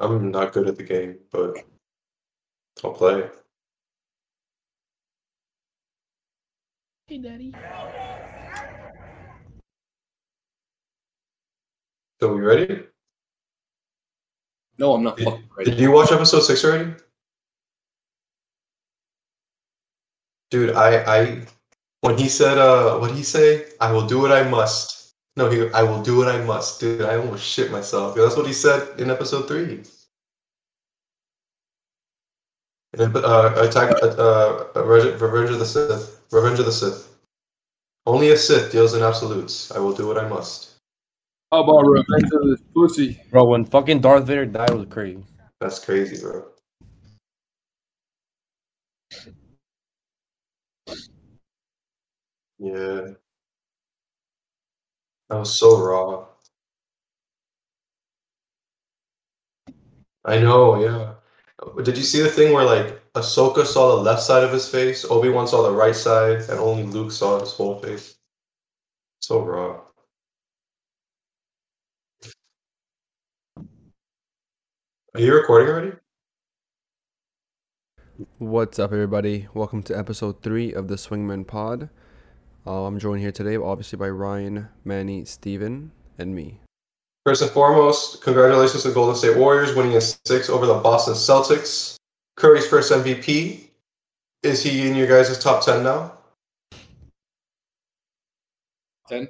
I'm not good at the game, but I'll play. Hey, daddy. So we ready? No, I'm not Did, fucking ready. did you watch episode six already? Dude, I I when he said uh what did he say? I will do what I must. No, he I will do what I must. Dude, I almost shit myself. That's what he said in episode three. And then, uh, attack, uh, uh, Revenge Revenge of the Sith. Revenge of the Sith. Only a Sith deals in absolutes. I will do what I must. How about revenge of this pussy? Bro, when fucking Darth Vader died, it was crazy. That's crazy, bro. Yeah. That was so raw. I know, yeah. Did you see the thing where like Ahsoka saw the left side of his face, Obi-Wan saw the right side, and only Luke saw his whole face? So raw. Are you recording already? What's up, everybody? Welcome to episode three of the Swingman Pod. Uh, I'm joined here today, obviously, by Ryan, Manny, Steven, and me. First and foremost, congratulations to Golden State Warriors winning a six over the Boston Celtics. Curry's first MVP. Is he in your guys' top ten now? Ten.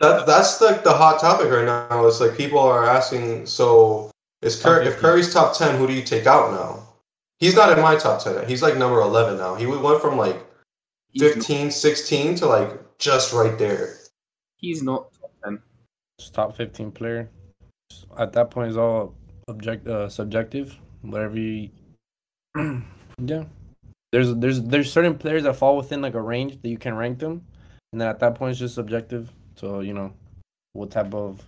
That that's the the hot topic right now. It's like people are asking. So is Curry, if Curry's top ten, who do you take out now? He's not in my top ten. He's like number eleven now. He went from like He's, 15, 16 to like just right there. he's not top ten. Just top 15 player. At that point, it's all object uh, subjective. Whatever you. yeah. There's there's there's certain players that fall within like a range that you can rank them, and then at that point it's just subjective. So you know, what type of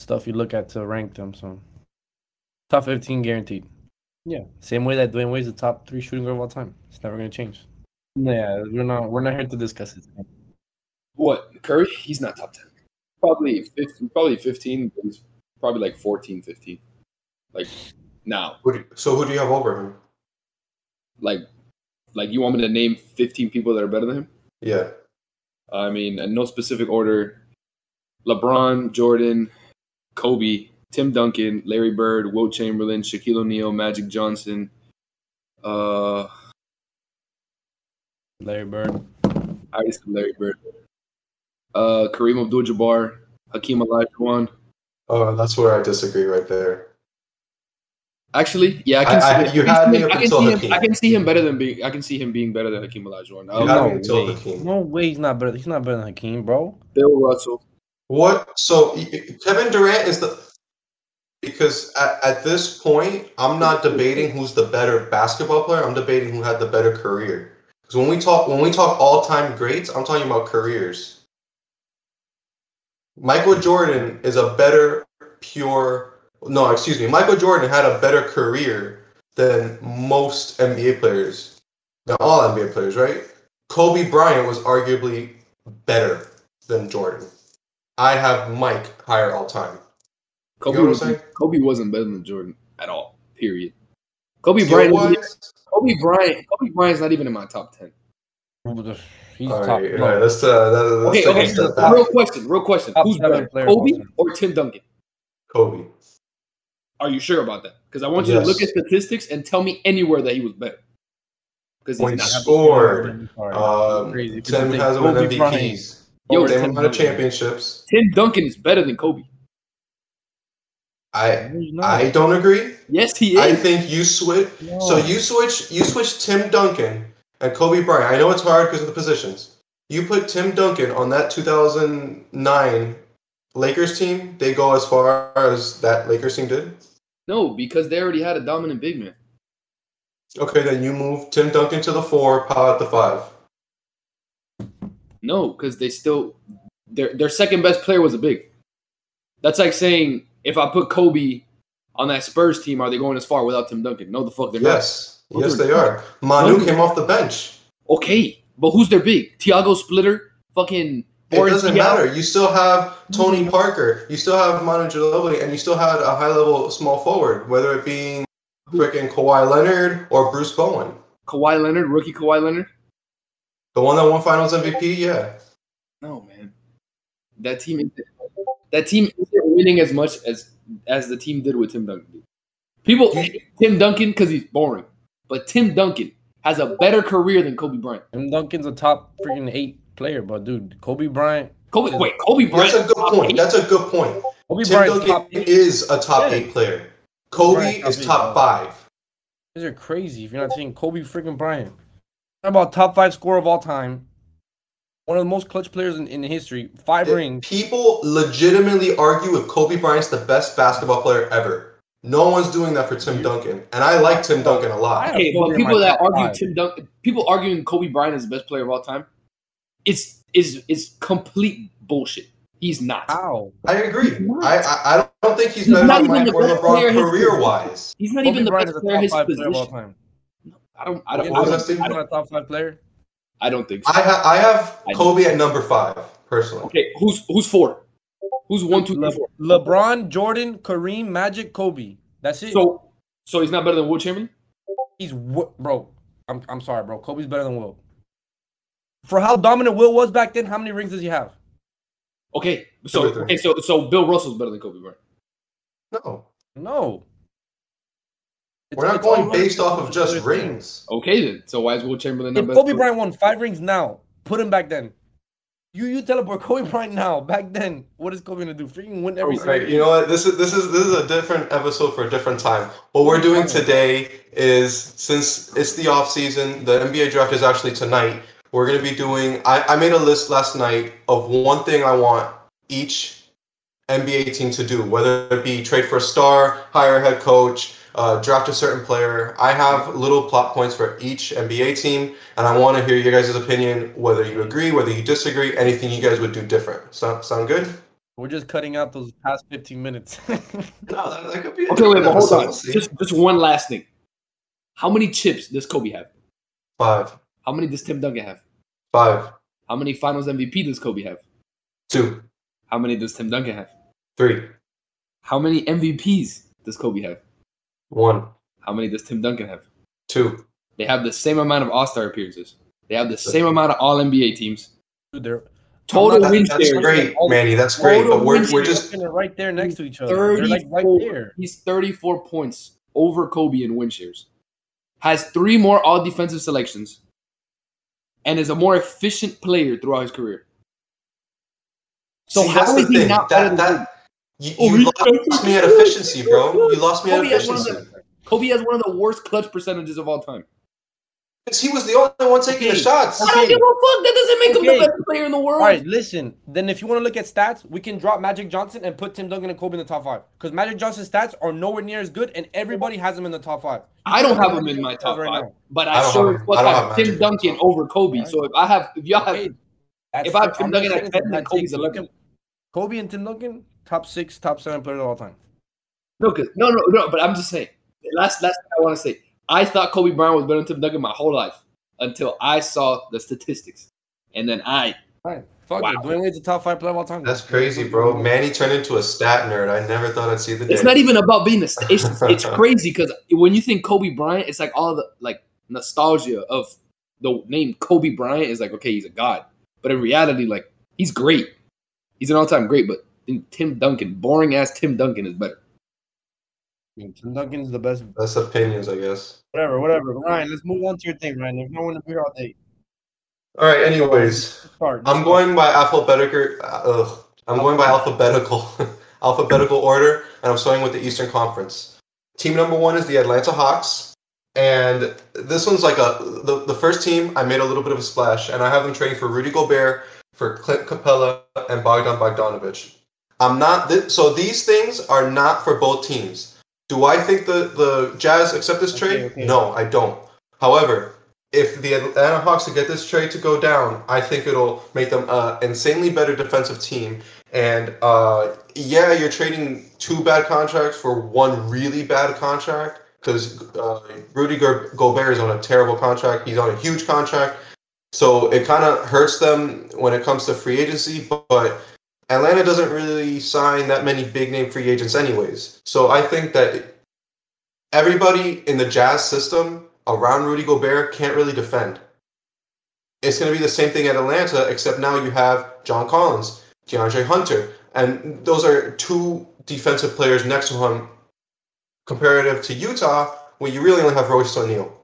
stuff you look at to rank them. So top 15 guaranteed. Yeah. Same way that Dwyane Wade's the top three shooting guard of all time. It's never gonna change. Yeah, we're not we're not here to discuss it. What Curry? He's not top ten. Probably 15, probably fifteen. But he's probably like 14, 15. Like now, Who do, so who do you have over him? like like you want me to name fifteen people that are better than him? Yeah. I mean, in no specific order. LeBron, Jordan, Kobe, Tim Duncan, Larry Bird, Wilt Chamberlain, Shaquille O'Neal, Magic Johnson. Uh, Larry Bird. I already said Larry Bird. Uh, Kareem Abdul-Jabbar, Hakeem Olajuwon. Oh, that's where I disagree right there. Actually, yeah, I I- can. I- see, you had me I can see him. Hakeem. I can see him better than being. I can see him being better than Hakeem Olajuwon. You Oh, no way. No way, he's not better. He's not better than Hakeem, bro. Bill Russell. What? So y- y- Kevin Durant is the because at, at this point, I'm not debating who's the better basketball player. I'm debating who had the better career. Because when we talk when we talk all time greats, I'm talking about careers. Michael Jordan is a better pure. No, excuse me. Michael Jordan had a better career than most NBA players, than all NBA players, right? Kobe Bryant was arguably better than Jordan. I have Mike higher all time. Kobe, know what I'm wasn't, saying? Kobe wasn't better than Jordan at all. Period. Kobe Bryant. wise, Kobe Bryant. Kobe Bryant's not even in my top ten. He's all top. right, all right, let's uh, that, let's Okay, okay. a step back. Real question. Real question. Top Who's better, player Kobe or Tim Duncan? Kobe. Are you sure about that? Because I want you to look at statistics and tell me anywhere that he was better. Because he's Points not. scored. Sorry. Um, Crazy. Tim has won MVPs. Yo, Same Tim amount of Duncan. championships. Tim Duncan is better than Kobe. I No, he's not. I don't agree. Yes, he is. I think you switch. No. So you switch you switch Tim Duncan and Kobe Bryant. I know it's hard because of the positions. You put Tim Duncan on that 2009 Lakers team. They go as far as that Lakers team did. no, because they already had a dominant big man. Okay, then you move Tim Duncan to the four, Powell at the five. No, because they still their their second best player was a big. That's like saying if I put Kobe on that Spurs team, are they going as far without Tim Duncan? No, the fuck they're not. Yes, yes they are. Manu are- came off the bench. Okay, but who's their big? Tiago Splitter, fucking It doesn't matter. You still have Tony Parker. You still have Manu Ginobili, and you still had a high level small forward, whether it being freaking Kawhi Leonard or Bruce Bowen, Kawhi Leonard, rookie Kawhi Leonard. the one that won Finals MVP. Yeah, No man, that team. Isn't, that team isn't winning as much as as the team did with Tim Duncan. People hate Tim Duncan because he's boring, but Tim Duncan has a better career than Kobe Bryant. Tim Duncan's a top freaking eight player, but dude, Kobe Bryant, Kobe, wait, Kobe Bryant. that's a good point. eight? That's a good point. Kobe Tim Bryant's Duncan top eight. is a top Yeah. eight player. Kobe Bryant, is top five. These are crazy. If you're not saying Kobe freaking Bryant, Talk about top five scorer of all time, one of the most clutch players in, in history, five rings. People legitimately argue if Kobe Bryant's the best basketball player ever. No one's doing that for Tim Duncan, and I like Tim Duncan a lot. Okay, but people that argue five. Tim Duncan, people arguing Kobe Bryant is the best player of all time, it's is is complete bullshit. He's not. How? I agree. I, I I don't think he's He's better not than even Mike the or best player LeBron career wise. He's not Kobe even the Bryant best player in his five player of all position. time. I don't. I don't. You I know, don't, Justin? I he's don't, not a top five player. I don't think so. I have I have I- Kobe at number five personally. Okay, who's who's four? Who's one, two, three, Le- four? LeBron, Jordan, Kareem, Magic, Kobe. That's it. So, so he's not better than Will Chamberlain. He's Wi- bro. I'm I'm sorry, bro. Kobe's better than Will. For how dominant Will was back then, how many rings does he have? Okay, so Two or three. okay, so so Bill Russell's better than Kobe Bryant. No, No. We're not It's- it's going based off of just rings. Okay, then. So why is Will Chamberlain not If better? Kobe Bryant won five rings now, put him back then. You you teleport Kobe Bryant now. Back then, what is Kobe gonna do? Freaking win every Right, you know what? This is this is this is a different episode for a different time. What we're doing today is since it's the off season, the NBA draft is actually tonight. We're gonna be doing. I, I made a list last night of one thing I want each NBA team to do, whether it be trade for a star, hire a head coach, uh, draft a certain player. I have little plot points for each NBA team, and I want to hear your guys' opinion, whether you agree, whether you disagree, anything you guys would do different. Sound sound good? We're just cutting out those past 15 minutes. No, that, that could be. Okay, wait, but hold on. Just just one last thing. How many chips does Kobe have? Five, How many does Tim Duncan have? five, How many Finals MVP does Kobe have? two, How many does Tim Duncan have? three, How many MVPs does Kobe have? One, How many does Tim Duncan have? two. They have the same amount of All Star appearances. They have the same amount of All NBA teams. They're Total not- win That's shares. great, Manny. That's great. But we're, we're just right there next to each other. They're like right 34 there. He's 34 points over Kobe in win shares. Has three more all defensive selections. And is a more efficient player throughout his career. So See, how that's the he thing. not better that than that you, Oh, you he- lost me at efficiency, bro. You lost me at Kobe has efficiency. the- Kobe has one of the worst clutch percentages of all time. Because he was the only one taking the Okay. shots. I don't give a fuck. That doesn't make him the best player in the world. All right, listen. Then if you want to look at stats, we can drop Magic Johnson and put Tim Duncan and Kobe in the top five. Because Magic Johnson's stats are nowhere near as good, and everybody has him in the top five. I don't have him in my top Right five, now. but I I, don't sure have as him. fuck I have have Tim Magic Duncan over Kobe. Alright. So if I have, if y'all have, Okay, that's if I have it. Tim I'm Duncan just at 10, then Kobe's 11. Kobe and Tim Duncan, top six, top seven players of all time. no, 'cause- no, no, no. But I'm just saying. Last, last thing I want to say. I thought Kobe Bryant was better than Tim Duncan my whole life until I saw the statistics, and then I. All right, fuck Wow. it. Dwyane Wade's a top five player of all time. That's crazy, bro. Manny turned into a stat nerd. I never thought I'd see the day. It's not even about being a. st- It's it's crazy because when you think Kobe Bryant, it's like all the like nostalgia of the name Kobe Bryant is like okay, he's a god, but in reality, like he's great. He's an all-time great, but Tim Duncan, boring ass Tim Duncan, is better. Tim Duncan's the best. That's opinions, I guess. Whatever, whatever. Ryan, let's move on to your thing, Ryan. There's no one to be here all day. All right. Anyways, I'm going by alphabetical. Uh, ugh. I'm going by alphabetical, alphabetical order, and I'm starting with the Eastern Conference. Team number one is the Atlanta Hawks, and this one's like a the, the first team. I made a little bit of a splash, and I have them trading for Rudy Gobert, for Clint Capela, and Bogdan Bogdanovic. I'm not th- so these things are not for both teams. Do I think the the Jazz accept this Okay, trade? okay. No, I don't. However, if the Atlanta Hawks to get this trade to go down, I think it'll make them an insanely better defensive team. And uh, yeah, you're trading two bad contracts for one really bad contract because uh, Rudy Go- Gobert is on a terrible contract. He's on a huge contract. So it kind of hurts them when it comes to free agency, but Atlanta doesn't really sign that many big name free agents, anyways. So I think that everybody in the Jazz system around Rudy Gobert can't really defend. It's going to be the same thing at Atlanta, except now you have John Collins, DeAndre Hunter, and those are two defensive players next to him comparative to Utah, where you really only have Royce O'Neale.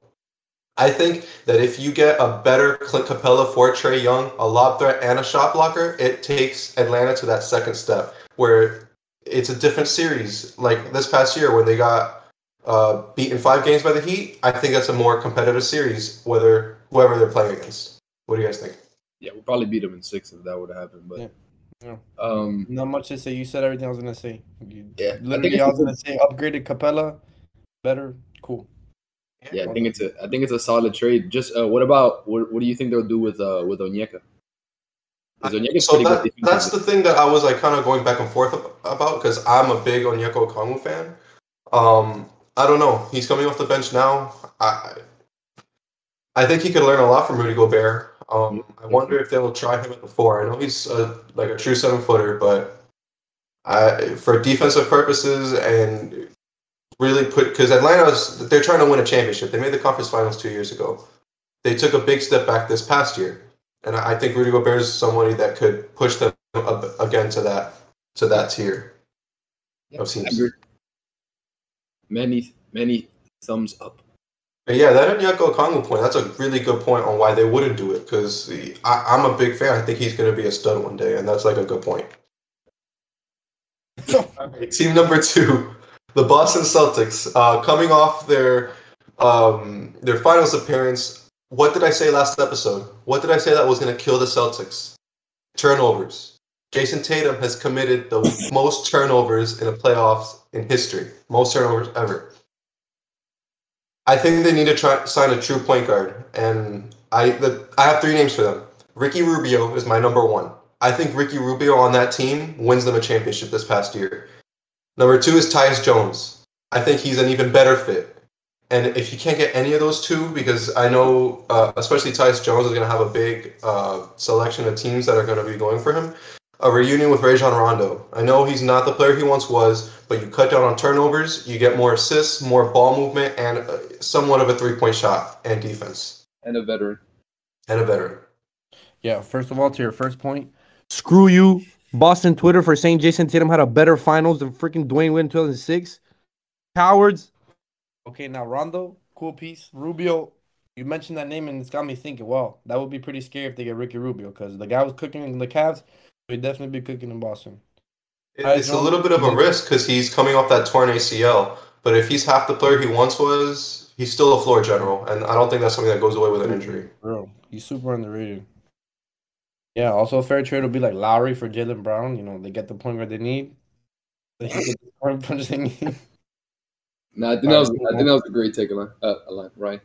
I think that if you get a better Clint Capela for Trae Young, a lob threat and a shot blocker, it takes Atlanta to that second step where it's a different series. Like this past year when they got uh, beaten five games by the Heat, I think that's a more competitive series, whether whoever they're playing against. What do you guys think? Yeah, we'll probably beat them in six if that would have happened. But Yeah. Yeah. um, Not much to say. You said everything I was gonna say. You, Yeah, I think literally, it's I was gonna say upgraded Capela, better, cool. Yeah, I think it's a I think it's a solid trade. Just uh, what about what, what do you think they'll do with uh with Onyeka? Onyeka's So that, good. that's the thing that I was like kind of going back and forth about because I'm a big Onyeka Okongwu fan. Um, I don't know. He's coming off the bench now. I I think he could learn a lot from Rudy Gobert. Um, I wonder if they'll try him at the four. I know he's a, like a true seven footer, but I, for defensive purposes and really put because Atlanta's they're trying to win a championship. They made the conference finals two years ago. They took a big step back this past year, and I I think Rudy Gobert is somebody that could push them up again to that to that tier Yeah, of I've seen Many many thumbs up. But yeah, that Onyeka Okongwu point, that's a really good point on why they wouldn't do it because I'm a big fan. I think he's going to be a stud one day, and that's like a good point. Team number two, the Boston Celtics, uh, coming off their um, their finals appearance. What did I say last episode? What did I say that was going to kill the Celtics? Turnovers. Jayson Tatum has committed the most turnovers in the playoffs in history. Most turnovers ever. I think they need to try sign a true point guard, and I the, I have three names for them. Ricky Rubio is my number one. I think Ricky Rubio on that team wins them a championship this past year. Number two is Tyus Jones. I think he's an even better fit. And if you can't get any of those two, because I know, uh, especially Tyus Jones is going to have a big uh, selection of teams that are going to be going for him. A reunion with Rajon Rondo. I know he's not the player he once was, but you cut down on turnovers, you get more assists, more ball movement, and uh, somewhat of a three-point shot and defense, And a veteran. and a veteran. Yeah, first of all, to your first point, screw you, Boston Twitter, for saying Jayson Tatum had a better finals than freaking Dwyane Wade in 2006. Cowards. Okay, now Rondo, cool piece. Rubio, you mentioned that name and it's got me thinking, well, that would be pretty scary if they get Ricky Rubio because the guy was cooking in the Cavs. He'd definitely be cooking in Boston. It's a little bit of a risk because he's coming off that torn ACL. But if he's half the player he once was, he's still a floor general, and I don't think that's something that goes away with an injury. Bro, he's super underrated. Yeah, also a fair trade would be like Lowry for Jaylen Brown. You know, they get the point where they need. They get the punch they need. No, I think that was I think that was a great take, Alan. Uh, Alan, right?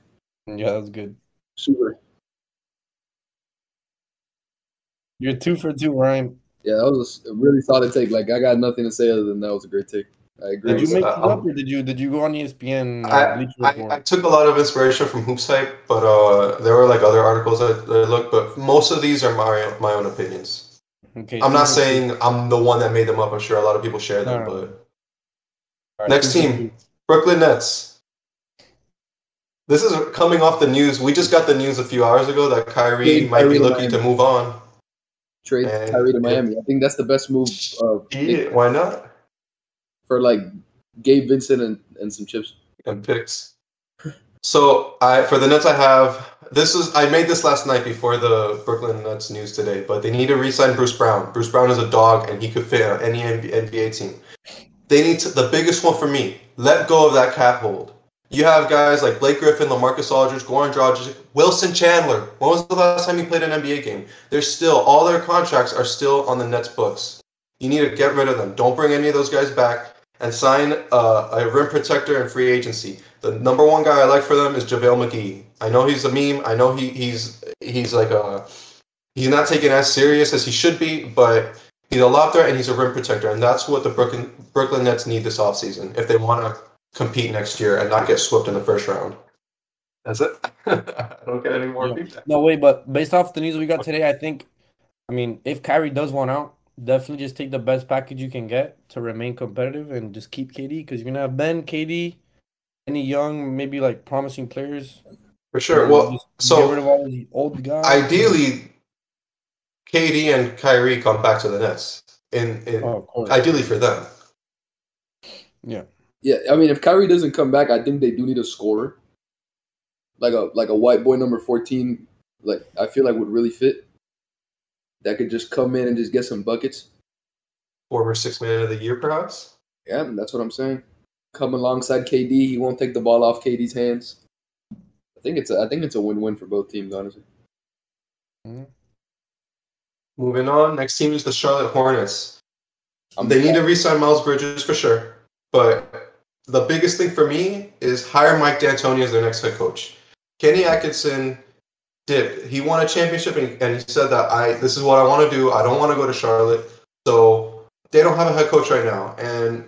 yeah, that was good. Super. You're two for two, Ryan. Yeah, that was a really solid take. Like I got nothing to say other than that was a great take. I agree. Did you make Uh, it up um, or did you did you go on ESPN? Uh, I, I, I took a lot of inspiration from Hoops Hype, but uh, there were like other articles that, that I looked. But most of these are my my own opinions. okay, I'm two not for saying I'm the one that made them up. I'm sure a lot of people share them. No, no. But two. All next team. two. Brooklyn Nets. This is coming off the news. We just got the news a few hours ago that Kyrie Trade might Kyrie be to looking to Miami. move on. Trade And- Kyrie to Miami. I think that's the best move uh, Yeah, why not? For like Gabe Vincent and, and some chips. and picks. So I for the Nets I have this is I made this last night before the Brooklyn Nets news today, but they need to re-sign Bruce Brown. Bruce Brown is a dog and he could fit on any NBA team. They need to, the biggest one for me. Let go of that cap hold. You have guys like Blake Griffin, LaMarcus Aldridge, Goran Dragic, Wilson Chandler. When was the last time you played an NBA game? They're still all their contracts are still on the Nets books. You need to get rid of them. Don't bring any of those guys back and sign uh, a rim protector in free agency. The number one guy I like for them is JaVale McGee. I know he's a meme. I know he, he's he's like a he's not taken as serious as he should be, but he's a lob threat and he's a rim protector, and that's what the Brooklyn Brooklyn Nets need this offseason if they want to compete next year and not get swept in the first round. That's it. I don't get any more Yeah. feedback. No, wait, but based off the news we got today, I think, I mean, if Kyrie does want out, definitely just take the best package you can get to remain competitive and just keep KD because you're gonna have Ben, KD, any young, maybe like promising players. For sure. Well, so get rid of all these old guys. ideally, KD and Kyrie come back to the Nets. In, in oh, ideally for them. yeah. Yeah, I mean, if Kyrie doesn't come back, I think they do need a scorer, like a like a white boy number fourteen. Like I feel like would really fit. That could just come in and just get some buckets. Former six man of the year, perhaps. Yeah, that's what I'm saying. Come alongside KD, he won't take the ball off KD's hands. I think it's a, I think it's a win-win for both teams, honestly. Mm-hmm. Moving on, next team is the Charlotte Hornets. They need to re-sign Miles Bridges for sure, but the biggest thing for me is hire Mike D'Antoni as their next head coach. Kenny Atkinson did. He won a championship, and, and he said that I this is what I want to do. I don't want to go to Charlotte, so they don't have a head coach right now. And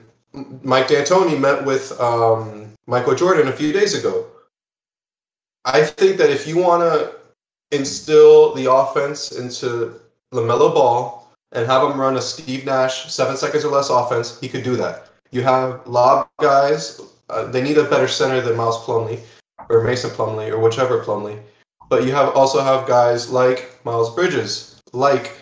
Mike D'Antoni met with um, Michael Jordan a few days ago. I think that if you want to instill the offense into Lamelo Ball and have him run a Steve Nash seven seconds or less offense, he could do that. You have lob guys. Uh, they need a better center than Miles Plumlee or Mason Plumlee or whichever Plumlee. But you have also have guys like Miles Bridges, like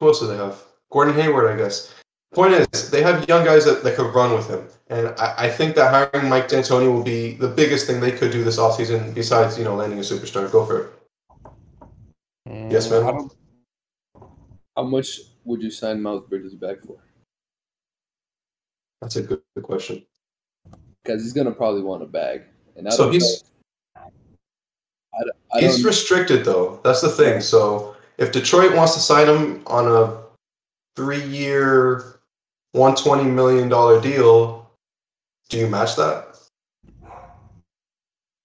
who else do they have? Gordon Hayward, I guess. Point is, they have young guys that, that could run with him. And I, I think that hiring Mike D'Antoni will be the biggest thing they could do this offseason besides, you know, landing a superstar. Go for it. Yes, man. Mm, I don't- How much would you sign Miles Bridges back for? That's a good, good question. Because he's gonna probably want a bag. And I So he's I, I he's restricted though. That's the thing. So if Detroit wants to sign him on a three-year, one twenty million dollar deal, do you match that?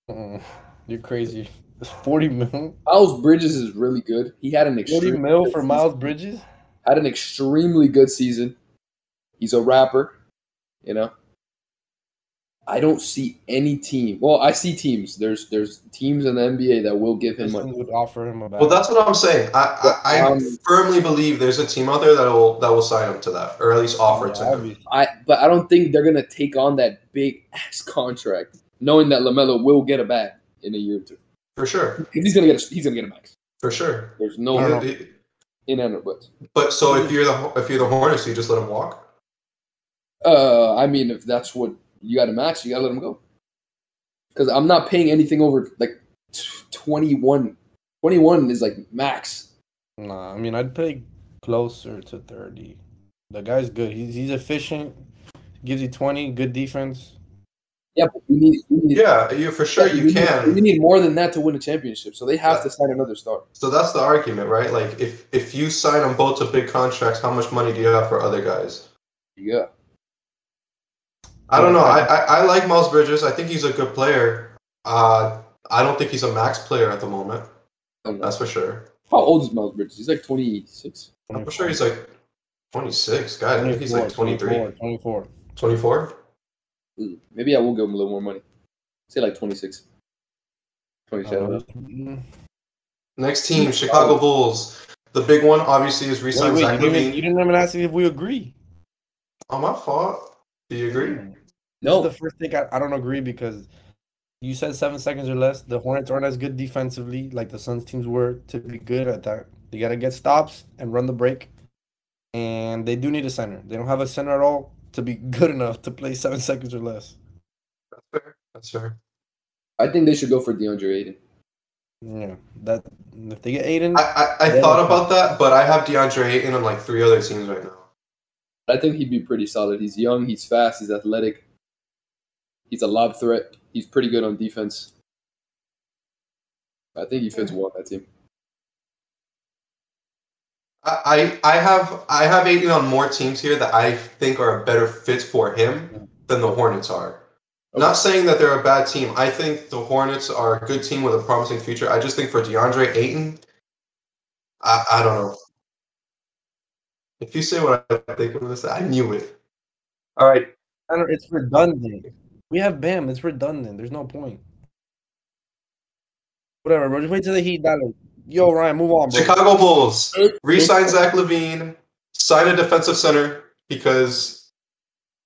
Mm, You're crazy. It's 40 mil. Miles Bridges is really good. He had an extreme 40 mil for season. Miles Bridges? Had an extremely good season. He's a rapper, you know. I don't see any team. Well, I see teams. There's there's teams in the NBA that will give him money. would offer him a bag. Well, that's what I'm saying. I I, I Um, firmly believe there's a team out there that will that will sign him to that, or at least offer it to him. I but I don't think they're gonna take on that big ass contract, knowing that Lamelo will get a bag in a year or two. For sure, He's gonna get a, he's gonna get a max. for sure. There's no don't know. He- in and out buts. But so if you're the if you're the Hornets, you just let him walk. Uh, I mean, if that's what you got to match, you got to let him go. Because I'm not paying anything over like t- 21. 21 is like max. Nah, I mean, I'd pay closer to 30. The guy's good. He's, he's efficient. Gives you 20. Good defense. Yeah, but you need, you need Yeah, you for sure you need- can. You need more than that to win a championship, so they have to sign another star. So that's the argument, right? Like if if you sign them both to big contracts, how much money do you have for other guys? Yeah, I don't know. I, I, I like Miles Bridges. I think he's a good player. Uh, I don't think he's a max player at the moment. I don't know. That's for sure. How old is Miles Bridges? He's like 26. I'm sure he's like 26. God, I think he's like 23, 24. 24. 24. Mm, Maybe I will give him a little more money. Say like 26. 27. Uh, mm. Next team, Chicago Bulls. The big one, obviously, is Wait, re-sign Zach you, didn't, LaVine. you didn't even ask me if we agree. Oh, my fault. Do you agree? No, This is the first thing I, I don't agree because you said seven seconds or less. The Hornets aren't as good defensively like the Suns teams were to be good at that. They got to get stops and run the break. And they do need a center. They don't have a center at all to be good enough to play seven seconds or less. That's fair. That's fair. I think they should go for DeAndre Ayton. Yeah, that if they get Ayton, I, I, I Yeah. thought about that, but I have DeAndre Ayton on like three other teams right now. I think he'd be pretty solid. He's young, he's fast, he's athletic. He's a lob threat. He's pretty good on defense. I think he fits well on that team. I, I I have I have Ayton on more teams here that I think are a better fit for him than the Hornets are. Not saying that they're a bad team. I think the Hornets are a good team with a promising future. I just think for DeAndre Ayton, I, I don't know. If you say what I think I'm I knew it. All right. I don't- it's redundant. We have Bam. It's redundant. There's no point. Whatever, bro. Just wait till the Heat. Dale. Yo, Ryan, move on, bro. Chicago Bulls re-sign Zach LaVine, sign a defensive center because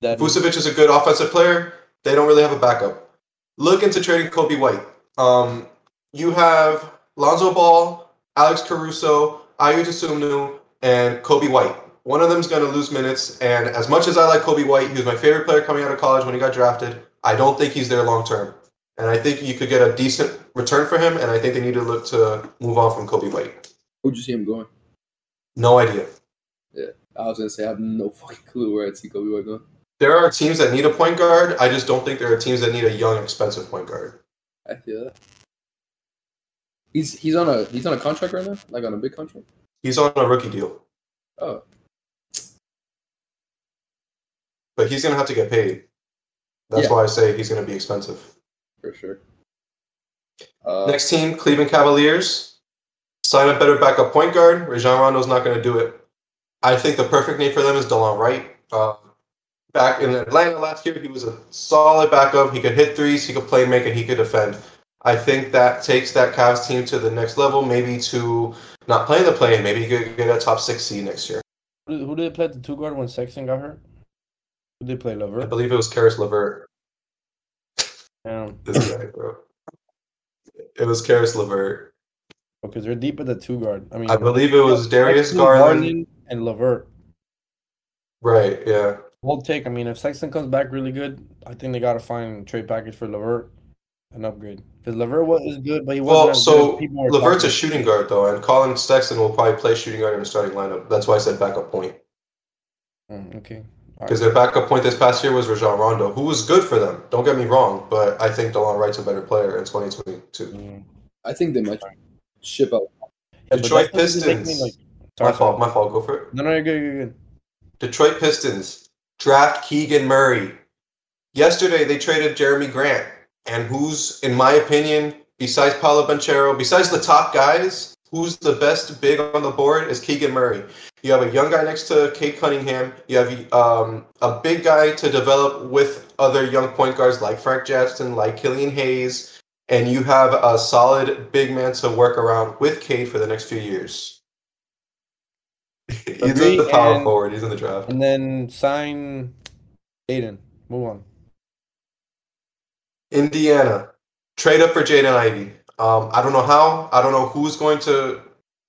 That Vucevic is a good offensive player. They don't really have a backup. Look into trading Coby White. Um, you have Lonzo Ball, Alex Caruso, Ayo Dosunmu, and Coby White. One of them's going to lose minutes. And as much as I like Coby White, he was my favorite player coming out of college when he got drafted. I don't think he's there long term. And I think you could get a decent return for him. And I think they need to look to move on from Coby White. Where'd you see him going? No idea. Yeah, I was gonna say I have no fucking clue where I'd see Coby White going. There are teams that need a point guard. I just don't think there are teams that need a young, expensive point guard. I feel that. He's he's on a he's on a contract right now, like on a big contract. He's on a rookie deal, Oh, but he's going to have to get paid. That's Yeah. why I say he's going to be expensive. for sure. Uh, Next team, Cleveland Cavaliers. Sign a better backup point guard. Rajon Rondo's not going to do it. I think the perfect name for them is DeLon Wright. Uh, back in Atlanta last year, he was a solid backup. He could hit threes, he could play make, and he could defend. I think that takes that Cavs team to the next level, maybe to not playing the play, maybe he could get a top six seed next year. Who did, who did they play at the two guard when Sexton got hurt? Who did they play, I believe it was Caris LeVert. Um, This guy, bro. It was Caris LeVert. because they're deep at the two guard. I mean, I believe it was Darius Sexton, Garland. and Levert. Right, yeah. Whole take. I mean, if Sexton comes back really good, I think they gotta find a trade package for Levert, an upgrade. Because Levert was good, but he wasn't Well, good so as Levert's a shooting guard though, and Collin Sexton will probably play shooting guard in the starting lineup. That's why I said backup point. Mm, okay. All Because right. their backup point this past year was Rajon Rondo, who was good for them. Don't get me wrong, but I think DeLon Wright's a better player in 2022. Mm. I think they might ship out. Yeah, Detroit that me, Pistons. like- My fault. My fault. Go for it. No, no, you're good. You're good. Detroit Pistons draft Keegan Murray. Yesterday they traded Jerami Grant, and who's, in my opinion, besides Paolo Banchero, besides the top guys, who's the best big on the board is Keegan Murray. You have a young guy next to Cade Cunningham. You have um, a big guy to develop with other young point guards like Frank Jackson, like Killian Hayes, and you have a solid big man to work around with Cade for the next few years. he's Agree, the power and- forward. He's in the draft. And then sign Ayton. Move on. Indiana, trade up for Jaden Ivey. Um, I don't know how. I don't know who's going to,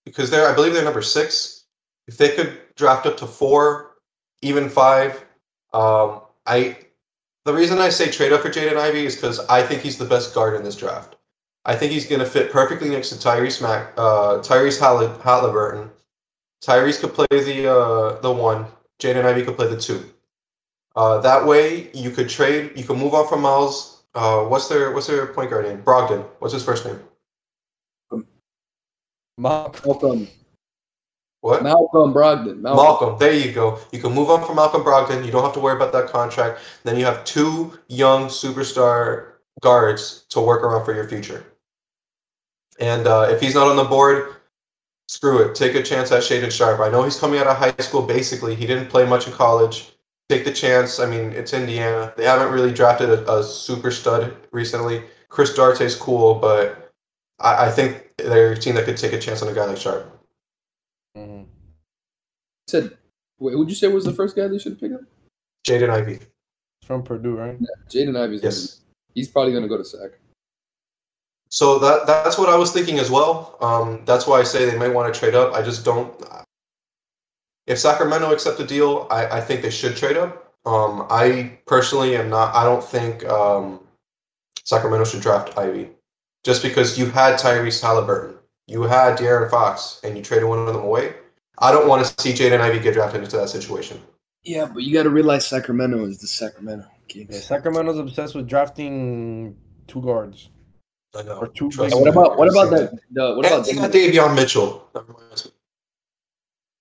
because they're, I believe they're number six. If they could draft up to four, even five, um, I. The reason I say trade up for Jaden Ivey is because I think he's the best guard in this draft. I think he's going to fit perfectly next to Tyrese Mac, uh, Tyrese Hall- Halliburton. Tyrese could play the uh, the one. Jaden Ivey could play the two. Uh, that way, you could trade. You could move on from Miles. Uh, what's their What's their point guard name? Brogdon. What's his first name? Malcolm. Malcolm What? Malcolm Brogdon. Malcolm. Malcolm. There you go. You can move on from Malcolm Brogdon. You don't have to worry about that contract. Then you have two young superstar guards to work around for your future. And uh, if he's not on the board, screw it. Take a chance at Shaedon Sharpe. I know he's coming out of high school. Basically, he didn't play much in college. Take the chance. I mean, it's Indiana. They haven't really drafted a, a super stud recently. Chris Duarte's cool, but I, I think they're a team that could take a chance on a guy like Sharpe. Mm-hmm. said, wait, who'd you say was the first guy they should pick up? Jaden Ivey. From Purdue, right? Jaden Ivey's. Yes. He's probably gonna go to SAC. So that that's what I was thinking as well. Um, that's why I say they might want to trade up. I just don't. If Sacramento accept the deal, I, I think they should trade up. Um, I personally am not. I don't think um, Sacramento should draft Ivey, just because you had Tyrese Halliburton, you had De'Aaron Fox, and you traded one of them away. I don't want to see Jaden Ivey get drafted into that situation. Yeah, but you got to realize Sacramento is the Sacramento Yeah, Kings. Sacramento's obsessed with drafting two guards. I know. Or two Trust what about what about that? The, what about And they? Davion Mitchell. That.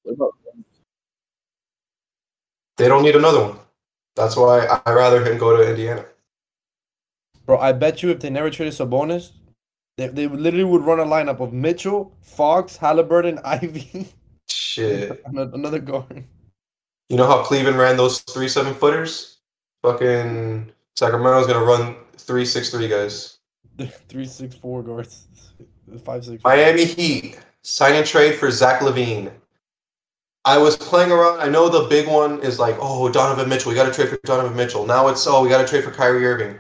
What about They don't need another one. That's why I rather him go to Indiana. Bro, I bet you if they never traded Sabonis, they, they literally would run a lineup of Mitchell, Fox, Halliburton, Ivey, Shit. another guard. You know how Cleveland ran those three seven footers? Fucking Sacramento's gonna run three six three guys. three six four guards, five six. Miami Heat sign and trade for Zach LaVine. I was playing around. I know the big one is like, oh, Donovan Mitchell. We got to trade for Donovan Mitchell. Now it's oh, we got to trade for Kyrie Irving.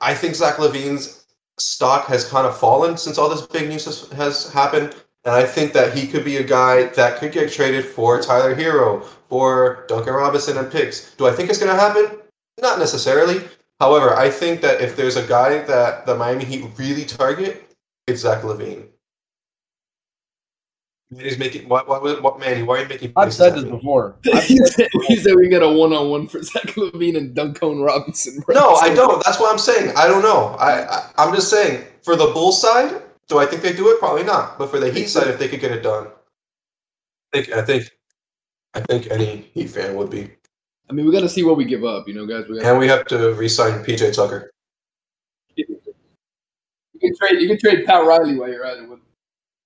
I think Zach LaVine's stock has kind of fallen since all this big news has, has happened, and I think that he could be a guy that could get traded for Tyler Herro, for Duncan Robinson and picks. Do I think it's going to happen? Not necessarily. However, I think that if there's a guy that the Miami Heat really target, it's Zach LaVine. He's making what? What? What? what Manny? Why are you making? I've said at this me? before. he, said, he said we got a one on one for Zach LaVine and Duncan Robinson. bro. No, I don't. That's what I'm saying. I don't know. I, I I'm just saying for the Bulls side, do I think they do it? Probably not. But for the Heat side, if they could get it done, I think I think I think any Heat fan would be. I mean, we got to see what we give up, you know, guys. We gotta- And we have to re-sign PJ Tucker. you can trade. You can trade Pat Riley while you're at it. With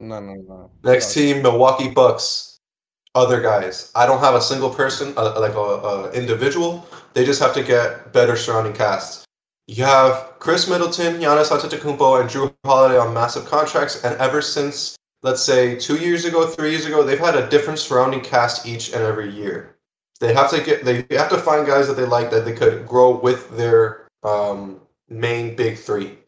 No, no, no. Next team, Milwaukee Bucks. Other guys. I don't have a single person, uh, like a, a individual. They just have to get better surrounding casts. You have Khris Middleton, Giannis Antetokounmpo, and Jrue Holiday on massive contracts, and ever since, let's say, two years ago, three years ago, they've had a different surrounding cast each and every year. They have to get. They have to find guys that they like that they could grow with their um, main big three.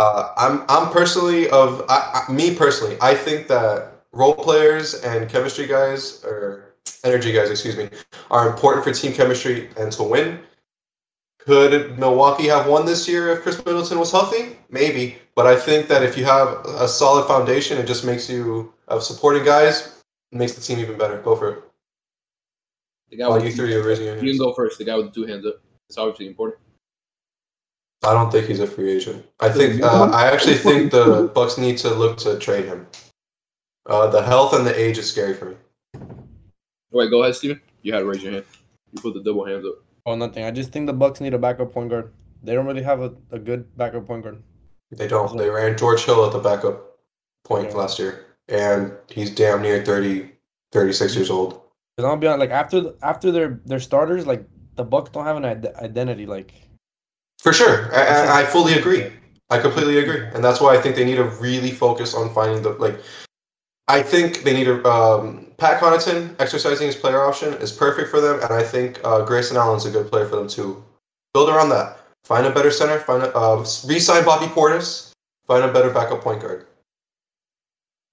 Uh, I'm I'm personally of I, I, me personally. I think that role players and chemistry guys or energy guys, excuse me, are important for team chemistry and to win. Could Milwaukee have won this year if Khris Middleton was healthy? Maybe, but I think that if you have a solid foundation, it just makes you of supporting guys it makes the team even better. Go for it. the guy Oh, with you three are raising your You can go first. The guy with the two hands up. It's obviously important. I don't think he's a free agent. I think uh, I actually think the Bucks need to look to trade him. Uh, the health and the age is scary for me. Wait, go ahead, Steven. You had to raise your hand. You put the double hands up. Oh, nothing. I just think the Bucks need a backup point guard. They don't really have a, a good backup point guard. They don't. They ran George Hill at the backup point Yeah. last year, and he's damn near 30, 36 years old. Cause I'll be honest, like after the, after their their starters, like the Bucks don't have an ide- identity. Like For sure, I, I, I fully agree. I completely agree, and that's why I think they need to really focus on finding the like. I think they need to. Um, Pat Connaughton exercising his player option is perfect for them, and I think uh, Grayson Allen's a good player for them too. Build around that. Find a better center. Find a uh, re-sign Bobby Portis. Find a better backup point guard.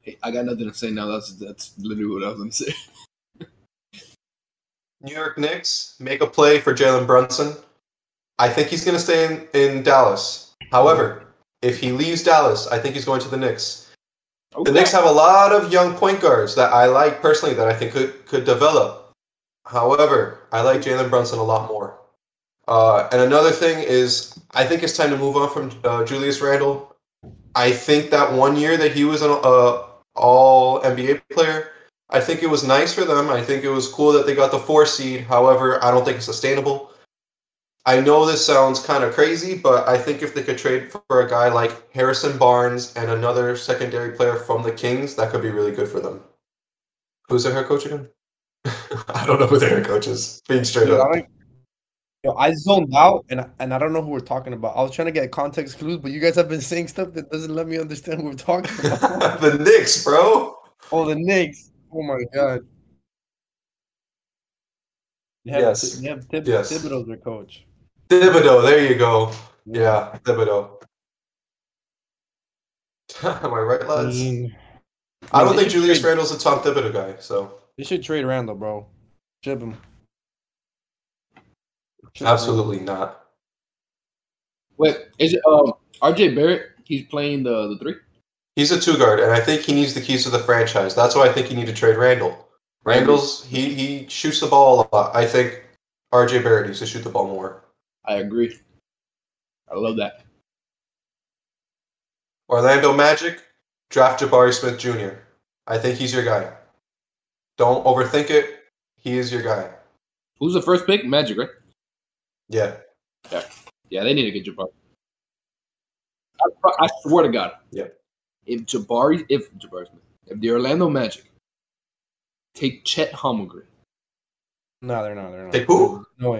Hey, I got nothing to say now. That's that's literally what I was gonna say. New York Knicks make a play for Jalen Brunson. I think he's going to stay in, in Dallas. However, if he leaves Dallas, I think he's going to the Knicks. The Knicks have a lot of young point guards that I like personally that I think could, could develop. However, I like Jalen Brunson a lot more. Uh, and another thing is, I think it's time to move on from uh, Julius Randle. I think that one year that he was an uh, all NBA player, I think it was nice for them. I think it was cool that they got the four seed. However, I don't think it's sustainable. I know this sounds kind of crazy, but I think if they could trade for a guy like Harrison Barnes and another secondary player from the Kings, that could be really good for them. Who's their head coach again? I don't know who their head coach is. Being straight Dude, I, up. yo, I zoned out and I- and I don't know who we're talking about. I was trying to get context clues, but you guys have been saying stuff that doesn't let me understand what we're talking about. the Knicks, bro. oh, the Knicks. Oh my god. They have, Yes. they have Thib- Yes. Thibodeau's their coach. Thibodeau, there you go. Yeah, Thibodeau. Am I right, lads? mean, I don't they think Julius trade- Randle's a Tom Thibodeau guy, so They should trade Randle, bro. Ship him. Ship him. absolutely not. Wait, is it um RJ Barrett? He's playing the the three. He's a two guard, and I think he needs the keys to the franchise. That's why I think you need to trade Randle. Randle's he he shoots the ball a lot. I think RJ Barrett needs to shoot the ball more. I agree. I love that. Orlando Magic, draft Jabari Smith Jr. I think he's your guy. Don't overthink it. He is your guy. Who's the first pick? Magic, right? Yeah. Yeah, Yeah, they need to get Jabari. I, I swear to God. Yep. If Jabari, if Jabari Smith, if the Orlando Magic take Chet Holmgren, No, they're not. They're not. Take who? No way.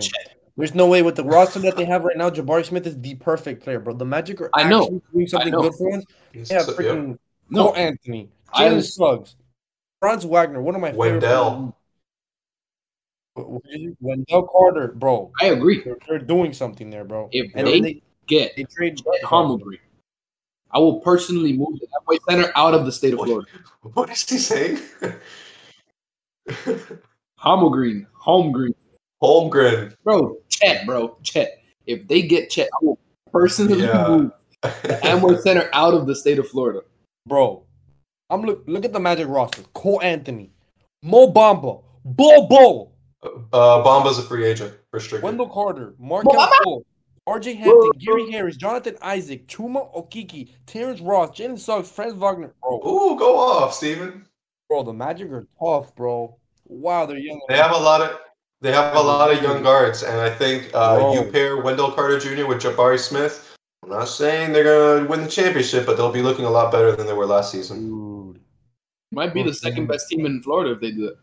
There's no way with the roster that they have right now. Jabari Smith is the perfect player, bro. The Magic are I know. actually doing something know. good for us. He's- Yeah, so- freaking No, Cole Anthony, I Jalen was- Suggs, Franz Wagner, one of my favorite. Wendell. players. What did Wendell Carter, bro. I agree. They're, they're doing something there, bro. If and they they, get they trade Chet I will personally move the halfway center out of the state of Florida. What is he saying? Holmgren, Holmgren, Holmgren. bro, Chet, bro, Chet. If they get Chet, I will personally Yeah. move the Amway Center out of the state of Florida. bro. I'm look look at the Magic roster. Cole Anthony, Mo Bamba, Bo Bo. Uh, Bamba's a free agent, restricted. Wendell Carter, Markelle Fultz, R.J. Hampton, Gary Harris, Jonathan Isaac, Chuma Okeke, Terrence Ross, Jalen Suggs, Franz Wagner. Bro, Ooh, go off, Steven. bro, the Magic are tough, bro. Wow, they're young. They have a lot of they have a lot of young guards, and I think uh, you pair Wendell Carter Jr. with Jabari Smith. I'm not saying they're gonna win the championship, but they'll be looking a lot better than they were last season. Dude. Might be the second best team in Florida if they do it.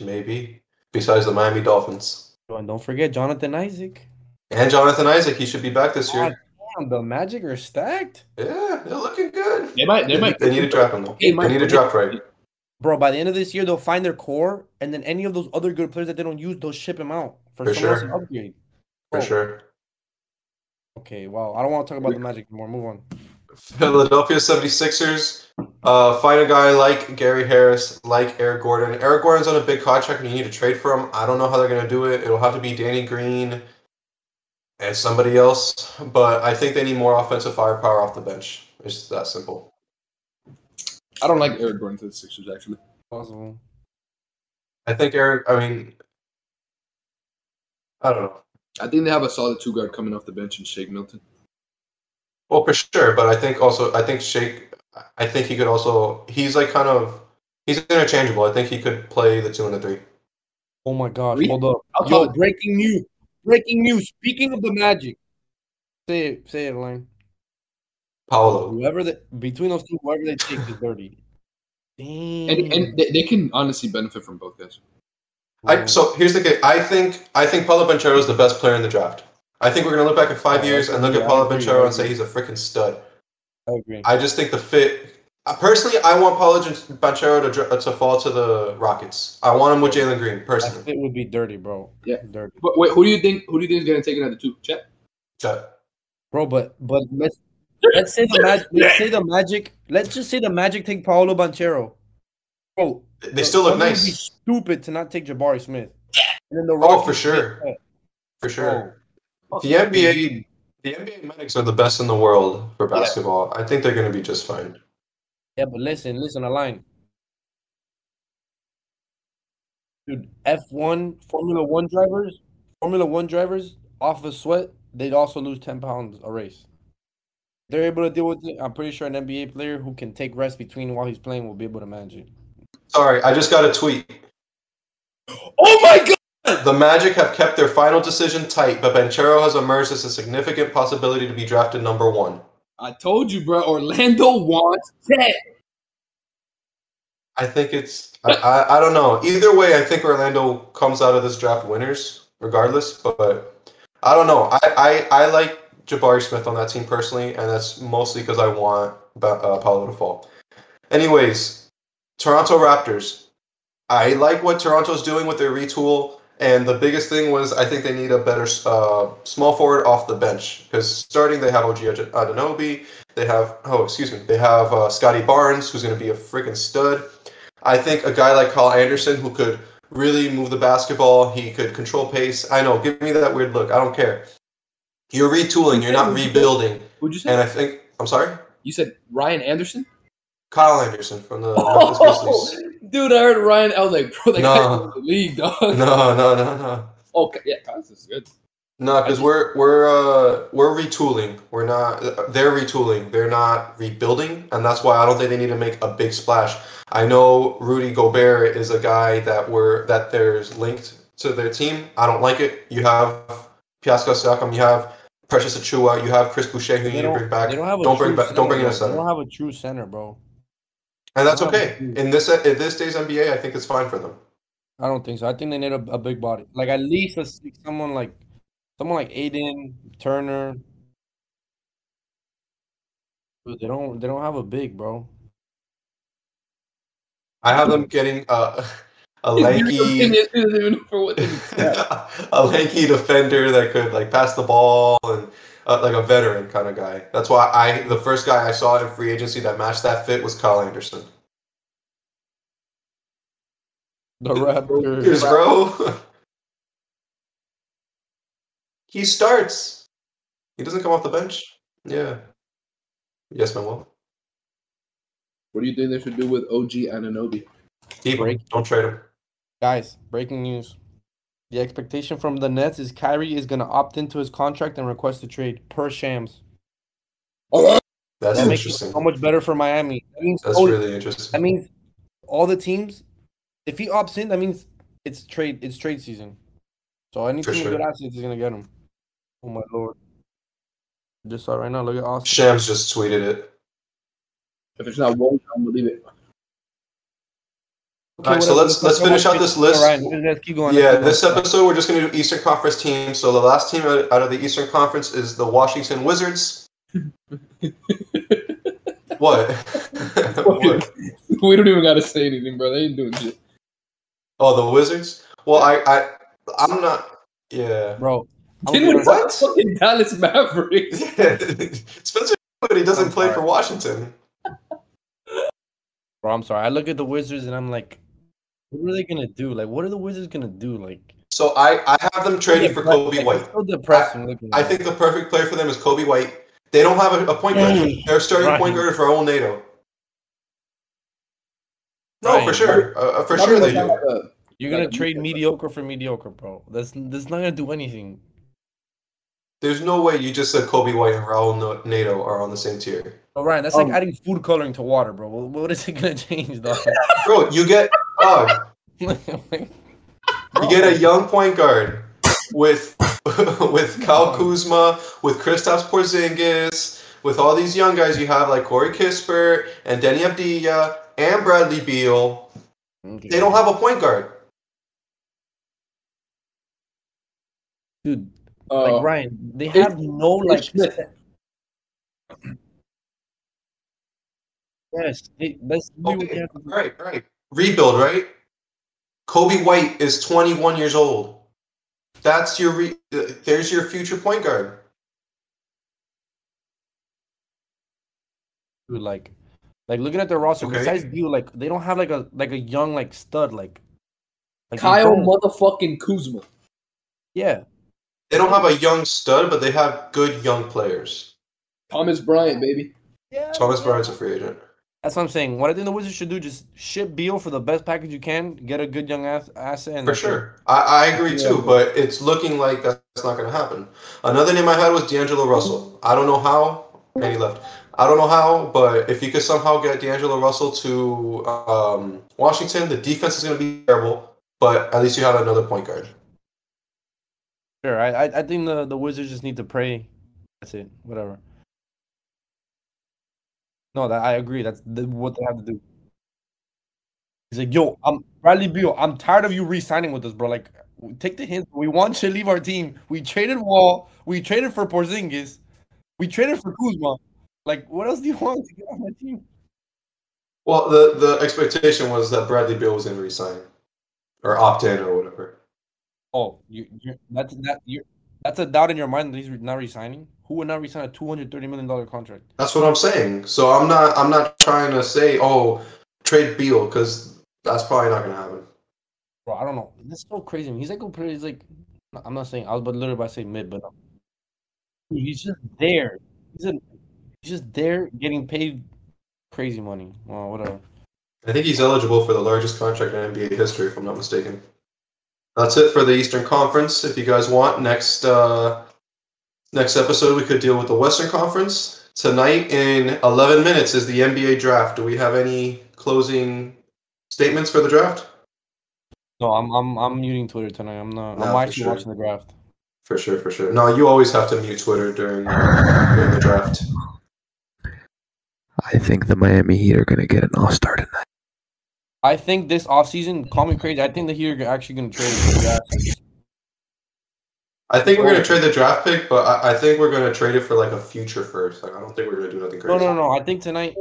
Maybe besides the Miami Dolphins And don't forget Jonathan Isaac. and Jonathan Isaac. He should be back this year. Damn, the Magic are stacked. Yeah, they're looking good. They might. They, They, might. they need to draft him though. They They might- need to draft right. Bro, by the end of this year, they'll find their core, and then any of those other good players that they don't use, they'll ship them out for, For else sure. upgrade. For sure. Okay, wow. I don't want to talk about the Magic anymore. Move on. Philadelphia 76ers, uh, find a guy like Gary Harris, like Eric Gordon. Eric Gordon's on a big contract and you need to trade for him. I don't know how they're going to do it. It'll have to be Danny Green and somebody else, but I think they need more offensive firepower off the bench. It's that simple. I don't like Eric Gordon to the Sixers actually. Possible. I think Eric, I mean, I don't know. I think they have a solid two guard coming off the bench in Shake Milton. Well, for sure, but I think also, I think Shake, I think he could also, he's like kind of, he's interchangeable. I think he could play the two and the three. Oh my gosh. Really? Hold up. I'll Yo, talk- breaking news. Breaking news. Speaking of the Magic. Say it. Say it, Line. Paolo. Whoever the between those two, whoever they take is dirty. Damn. And, and they, they can honestly benefit from both guys. I, so here's the thing. I think I think Paolo Banchero is the best player in the draft. I think we're gonna look back in five years and look yeah, at Paolo Banchero and say he's a freaking stud. I agree. I just think the fit. uh, Personally, I want Paolo Banchero to to fall to the Rockets. I want him with Jalen Green That personally. fit would be dirty, bro. Yeah. Dirty. But wait, who do you think? Who do you think is going to take it at the two? Chet. Chet. Bro, but but let's let's say the magic let's say the magic let's just say the magic take Paolo Banchero. Bro, They still look Thunder would be nice stupid to not take Jabari Smith. And then the Oh, for sure. for sure. Bro, The NBA, the NBA medics are the best in the world for Yeah. basketball. I think they're gonna be just fine. Yeah, but listen, listen, a line. Dude, F1 Formula One drivers, Formula One drivers off of sweat, they'd also lose 10 pounds a race. They're able to deal with it. I'm pretty sure an NBA player who can take rest between while he's playing will be able to manage it. Sorry, I just got a tweet. Oh my god! The Magic have kept their final decision tight, but Banchero has emerged as a significant possibility to be drafted number one. I told you, bro. Orlando wants Chet. I think it's I, I, I don't know. Either way, I think Orlando comes out of this draft winners, regardless. But I don't know. I, I, I like Jabari Smith on that team personally, and that's mostly because I want uh, Paolo to fall. Anyways, Toronto Raptors. I like what Toronto's doing with their retool, and the biggest thing was I think they need a better uh, small forward off the bench because starting they have OG Anunoby, they have oh excuse me, they have uh, Scottie Barnes who's going to be a freaking stud. I think a guy like Carl Anderson who could really move the basketball, he could control pace. I know, give me that weird look. I don't care. You're retooling, you're not rebuilding, Who'd you say? and I think I'm sorry, you said Ryan Anderson. Kyle Anderson from the Grizzlies. dude, I heard Ryan. I was like, bro, that No. the league, dog. No, no, no, no. Okay, yeah, Cousins is good. No, because we're we're uh, we're retooling. We're not. They're retooling. They're not rebuilding, and that's why I don't think they need to make a big splash. I know Rudy Gobert is a guy that we're that there's linked to their team. I don't like it. You have Pascal Siakam. You have Precious Achiuwa. You have Chris Boucher, who you need to don't, bring back. don't Don't bring back. Don't bring in a center. They don't have a true center, bro. and that's they don't have okay. In this in this day's NBA, I think it's fine for them. I don't think so. I think they need a, a big body, like at least a, someone like Someone like Aiden Turner. They don't. They don't have a big, bro. I have them getting uh, a lanky, opinion isn't even for what they- a lanky defender that could like pass the ball and uh, like a veteran kind of guy. That's why I the first guy I saw in free agency that matched that fit was Kyle Anderson. The Here's Raptors. bro. he starts. He doesn't come off the bench. Yeah. Yes, Manuel. What do you think they should do with OG Anunoby? Keep him. Don't trade him. Guys, breaking news. The expectation from the Nets is Kyrie is gonna opt into his contract and request a trade per Shams. That's That makes it interesting. so much better for Miami. That means That's oh, really interesting. that means all the teams. If he opts in, that means it's trade. It's trade season. So any For team sure. with good assets is gonna get him. Oh my lord! Just saw it right now. Look at Austin. Shams just tweeted it. If it's not Woj, I'm gonna leave it. Okay, All right, so let's- let's finish out this list. All right, let's keep going. Yeah, this episode we're just going to do Eastern Conference teams. So the last team out out of the Eastern Conference is the Washington Wizards. what? what? we don't even gotta say anything, bro. They ain't doing shit. Oh, the Wizards. Well, I, I, I'm not. Yeah. bro. I'm Didn't we What? fucking Dallas Mavericks? Spencer, but he doesn't I'm play sorry. for Washington. Bro, I'm sorry. I look at the Wizards and I'm like, what are they gonna do? Like, what are the Wizards gonna do? Like, So I, I have them trading for Coby like, White. So depressing. looking I think the perfect player for them is Coby White. They don't have a, a point guard. Mm. Their starting Right. point guard is Raul Neto. No, Right. for sure. Uh, for sure they do. a- You're gonna Like trade mediocre. mediocre for mediocre, bro. That's that's not gonna do anything. There's no way you just said Coby White and Raul Neto are on the same tier. All right, that's Um, like adding food coloring to water, bro. What, what is it gonna change, though? Bro, you get dog, you you get a young point guard with with Kyle Kuzma, with Kristaps Porzingis, with all these young guys you have like Corey Kispert and Deni Avdija and Bradley Beal. They don't have a point guard. dude. uh, Like Ryan, they have no like. Smith. Yes, they, that's they Okay, have to do. right, right. Rebuild, right? Coby White is 21 years old. That's your re- there's your future point guard. Dude, like, like looking at their roster, Okay. besides you, like they don't have like a like a young like stud like. like Kyle motherfucking Kuzma. Yeah, They don't have a young stud, but they have good young players. Thomas Bryant, baby. yeah. Thomas Bryant's a free agent. That's what I'm saying. What I think the Wizards should do just ship Beal for the best package you can, get a good young ass asset, and For sure. I, I agree Yeah. too, but it's looking like that's not going to happen. Another name I had was D'Angelo Russell. I don't know how, and he left. I don't know how, but if you could somehow get D'Angelo Russell to um, Washington, the defense is going to be terrible, but at least you have another point guard. Sure, I, I I think the the Wizards just need to pray. That's it. Whatever. No, that I agree. That's the, what they have to do. He's like, yo, I'm Bradley Beal. I'm tired of you re-signing with us, bro. Like, take the hint. We want you to leave our team. We traded Wall. We traded for Porzingis. We traded for Kuzma. Like, what else do you want to get on my team? Well, the, the expectation was that Bradley Beal was going to resign or opt in or whatever. Oh, you, you that's that you that's a doubt in your mind that he's re- not resigning. Who would not resign a two hundred thirty million dollar contract? That's what I'm saying. So I'm not I'm not trying to say oh trade Beal because that's probably not going to happen. Bro, I don't know. This is so crazy. He's like a pretty. He's like, I'm not saying I was, but literally about to say mid, but he's just there. He's a, he's just there getting paid crazy money. Well, whatever. I think he's eligible for the largest contract in NBA history, if I'm not mistaken. That's it for the Eastern Conference. If you guys want, next uh, next episode we could deal with the Western Conference. Tonight in 11 minutes is the NBA draft. Do we have any closing statements for the draft? No, I'm I'm I'm muting Twitter tonight. I'm not. No, I'm actually sure. watching the draft. For sure, for sure. No, you always have to mute Twitter during during the draft. I think the Miami Heat are going to get an All Star tonight. I think this offseason, call me crazy. I think the Heat are actually going to trade. For the assets. I think we're gonna trade the draft pick, but I, I think we're gonna trade it for like a future first. Like I don't think we're gonna do nothing No, crazy. no, no. No. I think tonight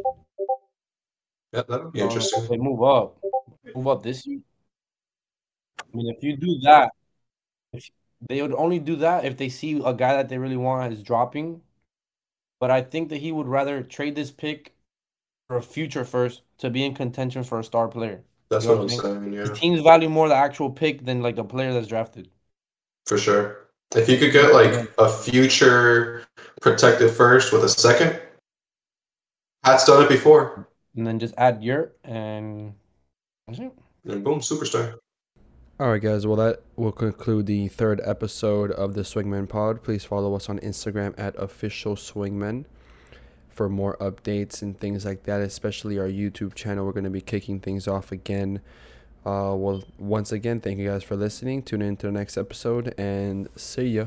Yeah, that would be uh, interesting. They move up, move up this year. I mean, if you do that, if they would only do that if they see a guy that they really want is dropping. But I think that he would rather trade this pick for a future first to be in contention for a star player. That's you know what I'm saying. Yeah, The teams value more the actual pick than like the player that's drafted. for sure. If you could get like a future protected first with a second, Pat's done it before, And then just add your and that's and boom, superstar. All right, guys. Well, that will conclude the third episode of the Swingman Pod. Please follow us on Instagram at official Swingmen for more updates and things like that. Especially our YouTube channel. We're going to be kicking things off again. Uh, well, once again, thank you guys for listening. Tune in to the next episode and see ya.